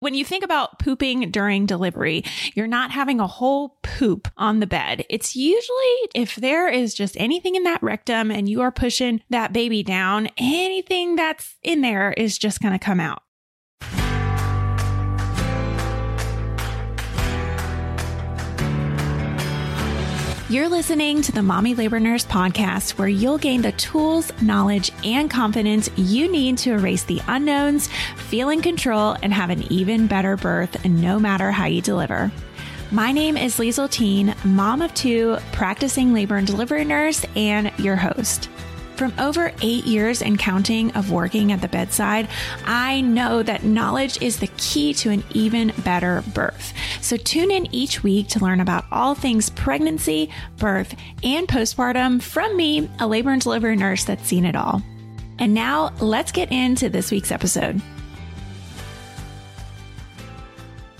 When you think about pooping during delivery, you're not having a whole poop on the bed. It's usually if there is just anything in that rectum and you are pushing that baby down, anything that's in there is just going to come out. You're listening to the Mommy Labor Nurse podcast, where you'll gain the tools, knowledge, and confidence you need to erase the unknowns, feel in control, and have an even better birth no matter how you deliver. My name is Liesel Teen, mom of two, practicing labor and delivery nurse, and your host. From over eight years and counting of working at the bedside, I know that knowledge is the key to an even better birth. So tune in each week to learn about all things pregnancy, birth, and postpartum from me, a labor and delivery nurse that's seen it all. And now let's get into this week's episode.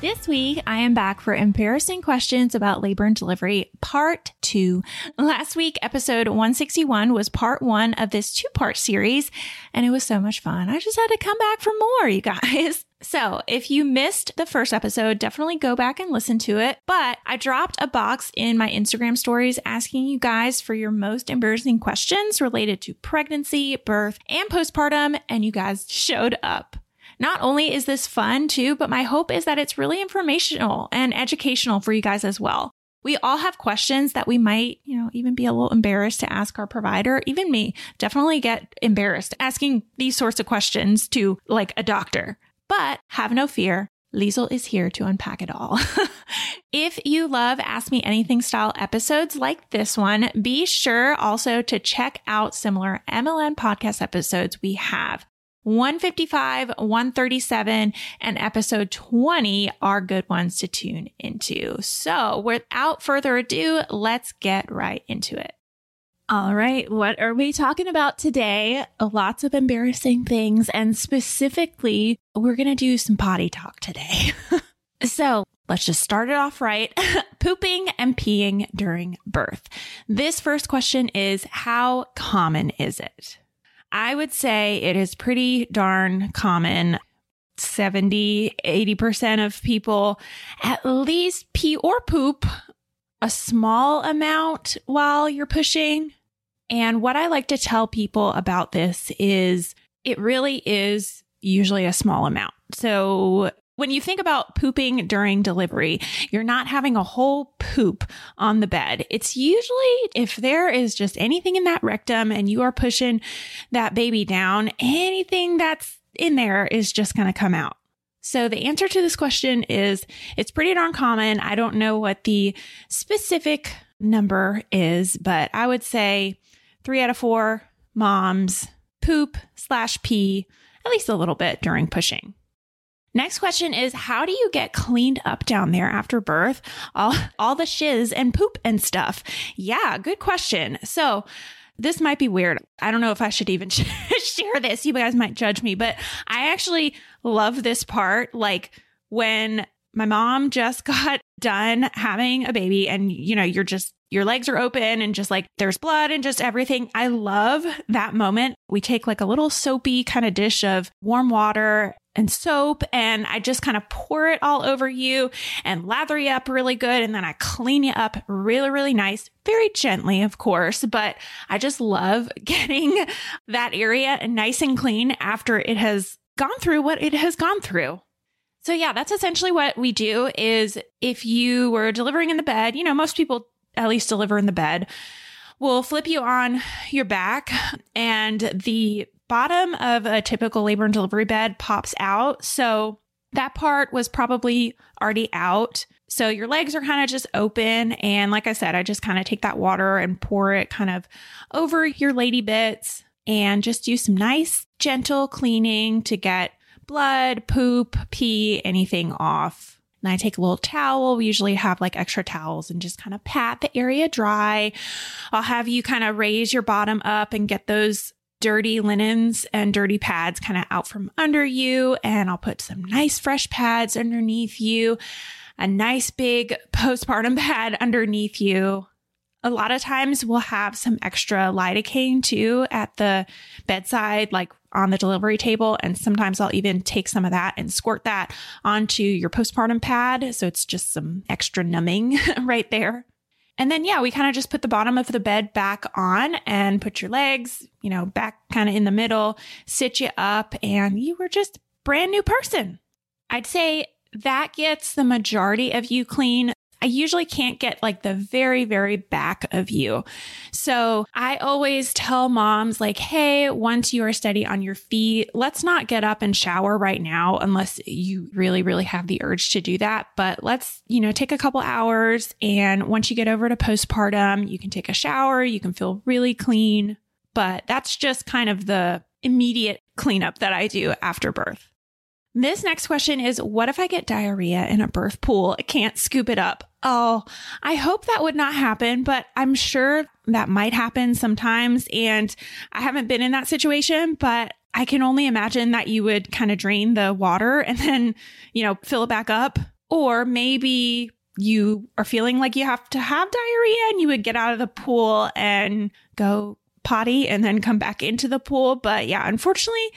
This week, I am back for embarrassing questions about labor and delivery, part two. Last week, episode 161 was part one of this two part series, and it was so much fun. I just had to come back for more, you guys. So, if you missed the first episode, definitely go back and listen to it. But I dropped a box in my Instagram stories asking you guys for your most embarrassing questions related to pregnancy, birth, and postpartum, and you guys showed up. Not only is this fun too, but my hope is that it's really informational and educational for you guys as well. We all have questions that we might, you know, even be a little embarrassed to ask our provider. Even me definitely get embarrassed asking these sorts of questions to like a doctor. But have no fear. Liesel is here to unpack it all. if you love Ask Me Anything style episodes like this one, be sure also to check out similar MLN podcast episodes we have. 155, 137, and episode 20 are good ones to tune into. So without further ado, let's get right into it. All right. What are we talking about today? Lots of embarrassing things. And specifically, we're going to do some potty talk today. so let's just start it off right. Pooping and peeing during birth. This first question is How common is it? I would say it is pretty darn common. 70, 80% of people at least pee or poop a small amount while you're pushing. And what I like to tell people about this is it really is usually a small amount. So when you think about pooping during delivery, you're not having a whole poop on the bed. It's usually if there is just anything in that rectum and you are pushing that baby down, anything that's in there is just going to come out. So the answer to this question is it's pretty darn common. I don't know what the specific number is, but I would say three out of four moms poop slash pee at least a little bit during pushing. Next question is how do you get cleaned up down there after birth? All all the shiz and poop and stuff. Yeah, good question. So, this might be weird. I don't know if I should even share this. You guys might judge me, but I actually love this part like when my mom just got done having a baby and you know, you're just your legs are open and just like there's blood and just everything. I love that moment. We take like a little soapy kind of dish of warm water and soap and I just kind of pour it all over you and lather you up really good. And then I clean you up really, really nice, very gently, of course. But I just love getting that area nice and clean after it has gone through what it has gone through. So yeah, that's essentially what we do is if you were delivering in the bed, you know, most people at least deliver in the bed. We'll flip you on your back and the bottom of a typical labor and delivery bed pops out. So that part was probably already out. So your legs are kind of just open. And like I said, I just kind of take that water and pour it kind of over your lady bits and just do some nice, gentle cleaning to get blood, poop, pee, anything off. And I take a little towel. We usually have like extra towels and just kind of pat the area dry. I'll have you kind of raise your bottom up and get those dirty linens and dirty pads kind of out from under you. And I'll put some nice fresh pads underneath you, a nice big postpartum pad underneath you. A lot of times we'll have some extra lidocaine too at the bedside, like on the delivery table. And sometimes I'll even take some of that and squirt that onto your postpartum pad. So it's just some extra numbing right there. And then, yeah, we kind of just put the bottom of the bed back on and put your legs, you know, back kind of in the middle, sit you up, and you were just brand new person. I'd say that gets the majority of you clean. I usually can't get like the very, very back of you. So I always tell moms, like, hey, once you are steady on your feet, let's not get up and shower right now unless you really, really have the urge to do that. But let's, you know, take a couple hours. And once you get over to postpartum, you can take a shower, you can feel really clean. But that's just kind of the immediate cleanup that I do after birth. This next question is What if I get diarrhea in a birth pool? I can't scoop it up. Oh, I hope that would not happen, but I'm sure that might happen sometimes. And I haven't been in that situation, but I can only imagine that you would kind of drain the water and then, you know, fill it back up. Or maybe you are feeling like you have to have diarrhea and you would get out of the pool and go potty and then come back into the pool. But yeah, unfortunately,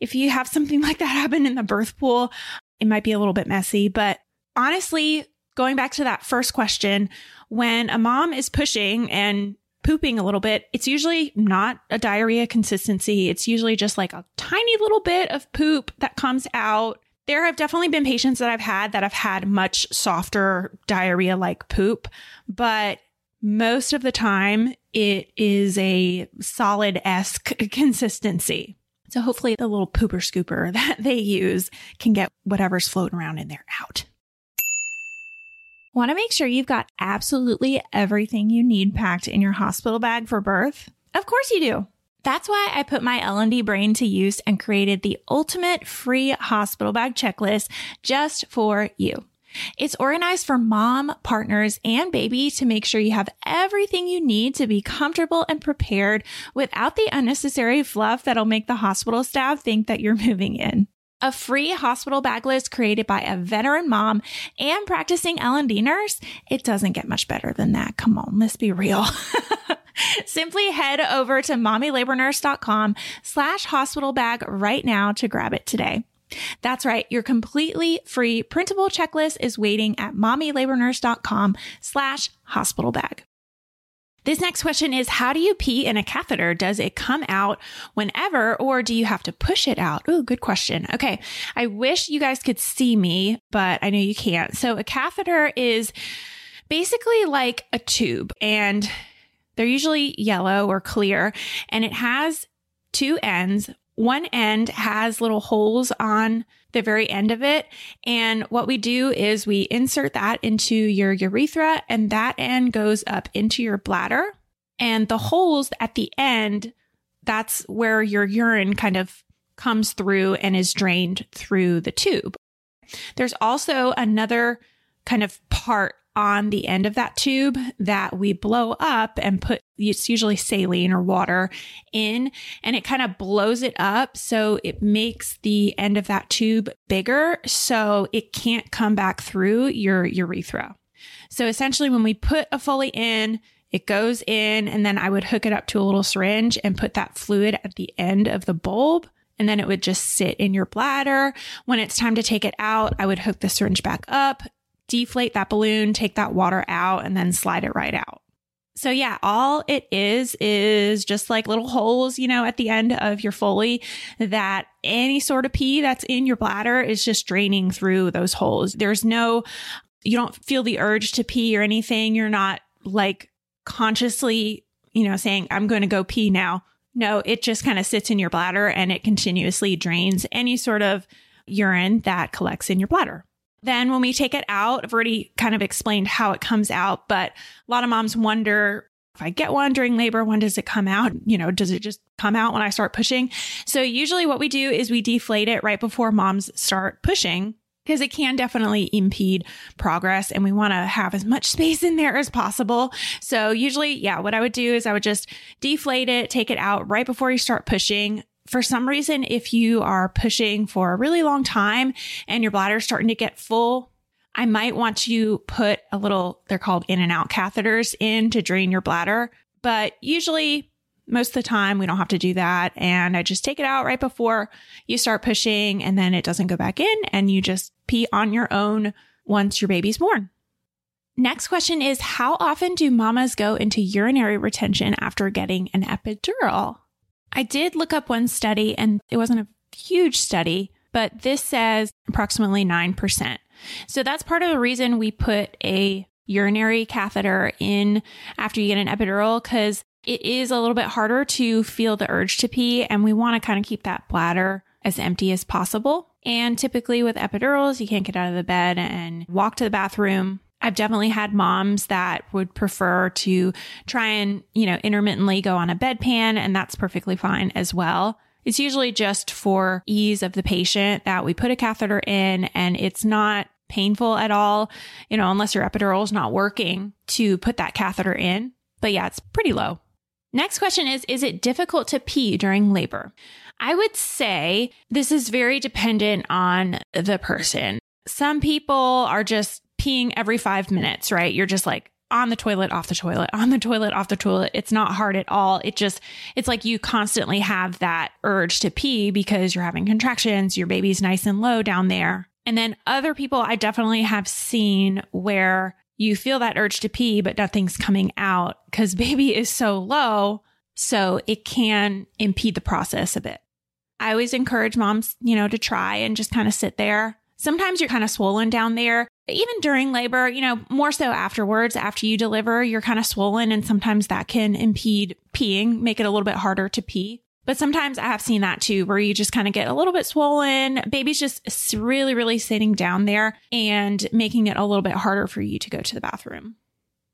if you have something like that happen in the birth pool, it might be a little bit messy. But honestly, going back to that first question, when a mom is pushing and pooping a little bit, it's usually not a diarrhea consistency. It's usually just like a tiny little bit of poop that comes out. There have definitely been patients that I've had that have had much softer diarrhea like poop, but most of the time it is a solid esque consistency. So hopefully the little pooper scooper that they use can get whatever's floating around in there out. Want to make sure you've got absolutely everything you need packed in your hospital bag for birth? Of course you do. That's why I put my L&D brain to use and created the ultimate free hospital bag checklist just for you. It's organized for mom, partners, and baby to make sure you have everything you need to be comfortable and prepared without the unnecessary fluff that'll make the hospital staff think that you're moving in. A free hospital bag list created by a veteran mom and practicing L&D nurse. It doesn't get much better than that. Come on, let's be real. Simply head over to mommylabornurse.com slash hospital bag right now to grab it today. That's right. Your completely free printable checklist is waiting at mommylabornurse.com slash hospital bag. This next question is How do you pee in a catheter? Does it come out whenever or do you have to push it out? Ooh, good question. Okay. I wish you guys could see me, but I know you can't. So a catheter is basically like a tube and they're usually yellow or clear and it has two ends. One end has little holes on the very end of it. And what we do is we insert that into your urethra and that end goes up into your bladder. And the holes at the end, that's where your urine kind of comes through and is drained through the tube. There's also another kind of part on the end of that tube that we blow up and put it's usually saline or water in and it kind of blows it up so it makes the end of that tube bigger so it can't come back through your urethra. So essentially when we put a Foley in, it goes in and then I would hook it up to a little syringe and put that fluid at the end of the bulb and then it would just sit in your bladder. When it's time to take it out, I would hook the syringe back up, deflate that balloon, take that water out, and then slide it right out. So yeah, all it is is just like little holes, you know, at the end of your Foley that any sort of pee that's in your bladder is just draining through those holes. There's no, you don't feel the urge to pee or anything. You're not like consciously, you know, saying, I'm going to go pee now. No, it just kind of sits in your bladder and it continuously drains any sort of urine that collects in your bladder. Then when we take it out, I've already kind of explained how it comes out, but a lot of moms wonder if I get one during labor, when does it come out? You know, does it just come out when I start pushing? So usually what we do is we deflate it right before moms start pushing because it can definitely impede progress and we want to have as much space in there as possible. So usually, yeah, what I would do is I would just deflate it, take it out right before you start pushing. For some reason, if you are pushing for a really long time and your bladder is starting to get full, I might want to put a little, they're called in and out catheters in to drain your bladder. But usually, most of the time, we don't have to do that. And I just take it out right before you start pushing, and then it doesn't go back in, and you just pee on your own once your baby's born. Next question is How often do mamas go into urinary retention after getting an epidural? I did look up one study, and it wasn't a huge study, but this says approximately 9%. So that's part of the reason we put a urinary catheter in after you get an epidural because it is a little bit harder to feel the urge to pee and we want to kind of keep that bladder as empty as possible. And typically with epidurals, you can't get out of the bed and walk to the bathroom. I've definitely had moms that would prefer to try and, you know, intermittently go on a bedpan and that's perfectly fine as well. It's usually just for ease of the patient that we put a catheter in and it's not painful at all, you know, unless your epidural is not working to put that catheter in. But yeah, it's pretty low. Next question is Is it difficult to pee during labor? I would say this is very dependent on the person. Some people are just peeing every five minutes, right? You're just like, on the toilet, off the toilet, on the toilet, off the toilet. It's not hard at all. It just, it's like you constantly have that urge to pee because you're having contractions, your baby's nice and low down there. And then other people I definitely have seen where you feel that urge to pee, but nothing's coming out because baby is so low. So it can impede the process a bit. I always encourage moms, you know, to try and just kind of sit there. Sometimes you're kind of swollen down there even during labor, you know, more so afterwards, after you deliver, you're kind of swollen and sometimes that can impede peeing, make it a little bit harder to pee. But sometimes I have seen that too, where you just kind of get a little bit swollen. Baby's just really, really sitting down there and making it a little bit harder for you to go to the bathroom.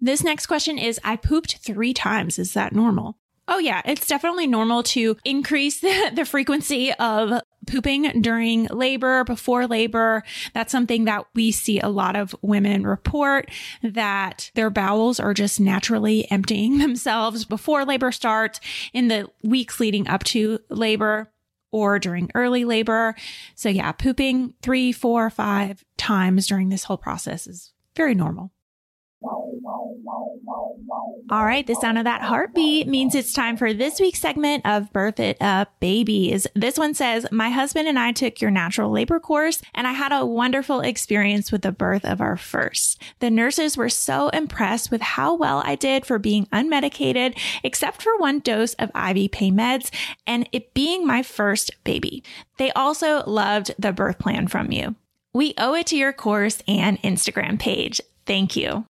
This next question is I pooped three times. Is that normal? Oh, yeah, it's definitely normal to increase the, the frequency of pooping during labor, before labor. That's something that we see a lot of women report that their bowels are just naturally emptying themselves before labor starts in the weeks leading up to labor or during early labor. So yeah, pooping three, four, five times during this whole process is very normal. All right, the sound of that heartbeat means it's time for this week's segment of Birth It Up Babies. This one says, My husband and I took your natural labor course, and I had a wonderful experience with the birth of our first. The nurses were so impressed with how well I did for being unmedicated, except for one dose of IV pain meds, and it being my first baby. They also loved the birth plan from you. We owe it to your course and Instagram page. Thank you.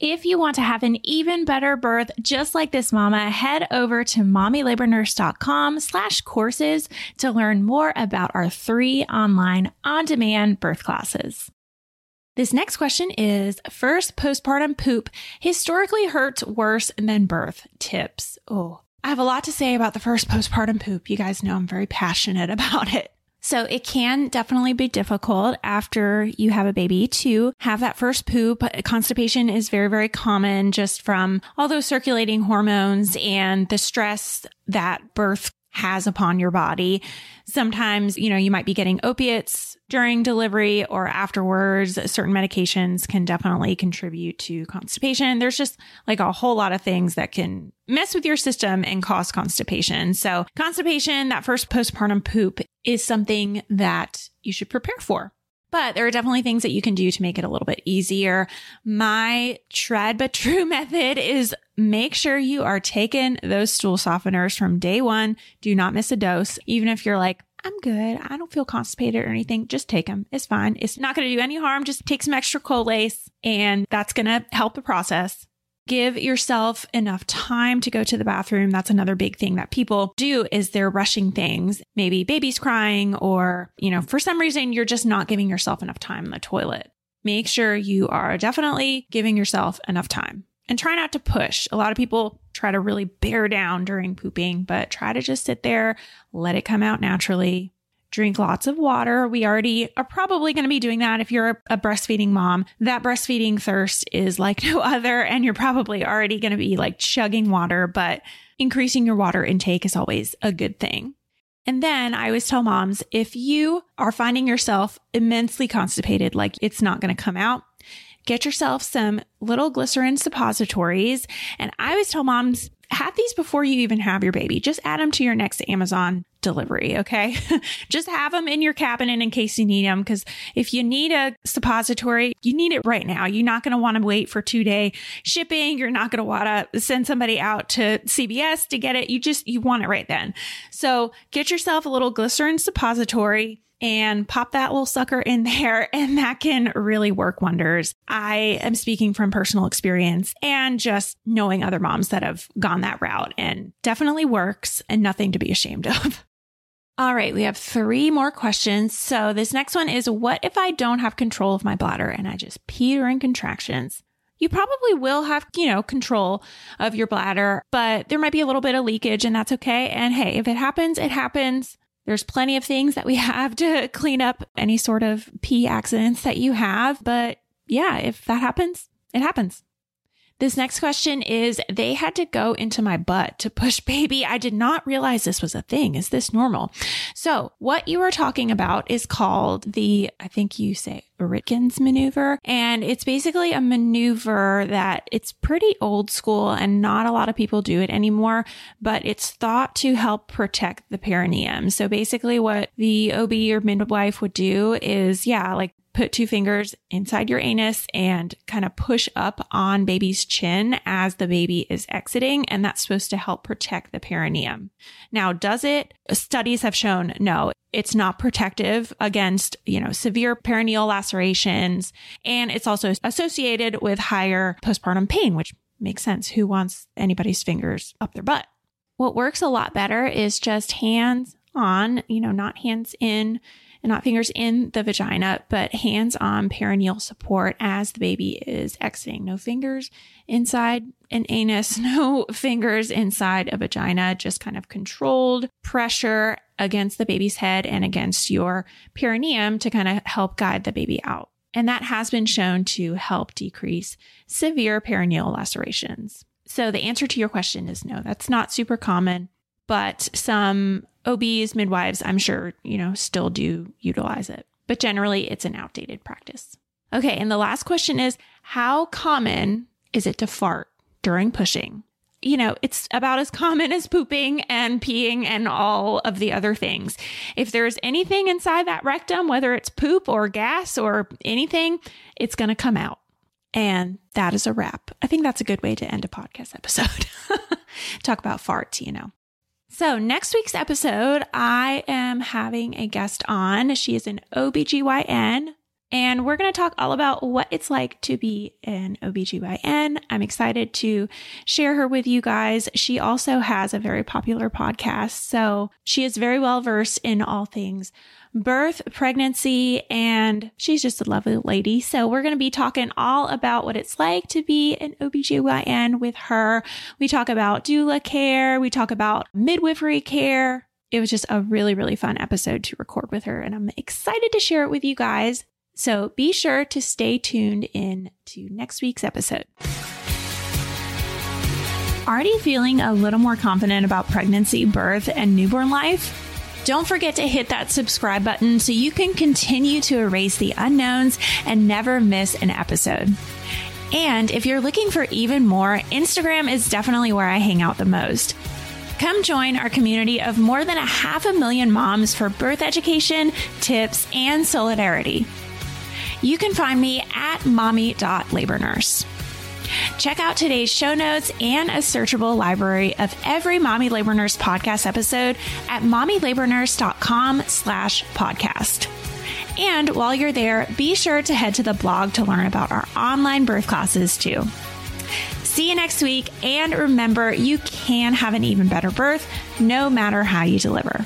If you want to have an even better birth, just like this mama, head over to mommylabornurse.com slash courses to learn more about our three online on-demand birth classes. This next question is first postpartum poop historically hurts worse than birth tips. Oh, I have a lot to say about the first postpartum poop. You guys know I'm very passionate about it. So it can definitely be difficult after you have a baby to have that first poop. Constipation is very, very common just from all those circulating hormones and the stress that birth has upon your body. Sometimes, you know, you might be getting opiates during delivery or afterwards. Certain medications can definitely contribute to constipation. There's just like a whole lot of things that can mess with your system and cause constipation. So constipation, that first postpartum poop is something that you should prepare for. But there are definitely things that you can do to make it a little bit easier. My tried but true method is make sure you are taking those stool softeners from day one. Do not miss a dose. Even if you're like, I'm good. I don't feel constipated or anything. Just take them. It's fine. It's not going to do any harm. Just take some extra Colace and that's going to help the process. Give yourself enough time to go to the bathroom. That's another big thing that people do is they're rushing things. Maybe baby's crying or, you know, for some reason you're just not giving yourself enough time in the toilet. Make sure you are definitely giving yourself enough time. And try not to push. A lot of people try to really bear down during pooping, but try to just sit there, let it come out naturally. Drink lots of water. We already are probably going to be doing that if you're a breastfeeding mom. That breastfeeding thirst is like no other, and you're probably already going to be like chugging water, but increasing your water intake is always a good thing. And then I always tell moms if you are finding yourself immensely constipated, like it's not going to come out, get yourself some little glycerin suppositories. And I always tell moms, have these before you even have your baby. Just add them to your next Amazon delivery. Okay. Just have them in your cabinet in case you need them. Cause if you need a suppository, you need it right now. You're not going to want to wait for two day shipping. You're not going to want to send somebody out to CVS to get it. You just, you want it right then. So get yourself a little glycerin suppository and pop that little sucker in there and that can really work wonders. I am speaking from personal experience and just knowing other moms that have gone that route and definitely works and nothing to be ashamed of. All right, we have three more questions. So this next one is what if I don't have control of my bladder and I just pee during contractions? You probably will have, you know, control of your bladder, but there might be a little bit of leakage and that's okay. And hey, if it happens, it happens. There's plenty of things that we have to clean up any sort of pee accidents that you have. But yeah, if that happens, it happens. This next question is they had to go into my butt to push baby. I did not realize this was a thing. Is this normal? So what you are talking about is called the, I think you say Ritgen's maneuver. And it's basically a maneuver that it's pretty old school and not a lot of people do it anymore, but it's thought to help protect the perineum. So basically what the OB or midwife would do is, yeah, like put two fingers inside your anus and kind of push up on baby's chin as the baby is exiting. And that's supposed to help protect the perineum. Now, does it? Studies have shown no, it's not protective against, you know, severe perineal lacerations. And it's also associated with higher postpartum pain, which makes sense. Who wants anybody's fingers up their butt? What works a lot better is just hands on, you know, not hands in and not fingers in the vagina, but hands on perineal support as the baby is exiting. No fingers inside an anus, no fingers inside a vagina, just kind of controlled pressure against the baby's head and against your perineum to kind of help guide the baby out. And that has been shown to help decrease severe perineal lacerations. So the answer to your question is no, that's not super common, but some OBs, midwives, I'm sure, you know, still do utilize it, but generally it's an outdated practice. Okay. And the last question is how common is it to fart during pushing? You know, it's about as common as pooping and peeing and all of the other things. If there's anything inside that rectum, whether it's poop or gas or anything, it's going to come out. And that is a wrap. I think that's a good way to end a podcast episode. Talk about farts, you know. So, next week's episode, I am having a guest on. She is an OBGYN, and we're going to talk all about what it's like to be an OBGYN. I'm excited to share her with you guys. She also has a very popular podcast, so she is very well versed in all things birth, pregnancy, and she's just a lovely lady. So we're going to be talking all about what it's like to be an OBGYN with her. We talk about doula care. We talk about midwifery care. It was just a really, really fun episode to record with her, and I'm excited to share it with you guys. So be sure to stay tuned in to next week's episode. Already feeling a little more confident about pregnancy, birth, and newborn life? Don't forget to hit that subscribe button so you can continue to erase the unknowns and never miss an episode. And if you're looking for even more, Instagram is definitely where I hang out the most. Come join our community of more than a half a million moms for birth education, tips, and solidarity. You can find me at mommy.labornurse. Check out today's show notes and a searchable library of every Mommy Labor Nurse podcast episode at mommylabornurse.com slash podcast. And while you're there, be sure to head to the blog to learn about our online birth classes too. See you next week, and remember, you can have an even better birth no matter how you deliver.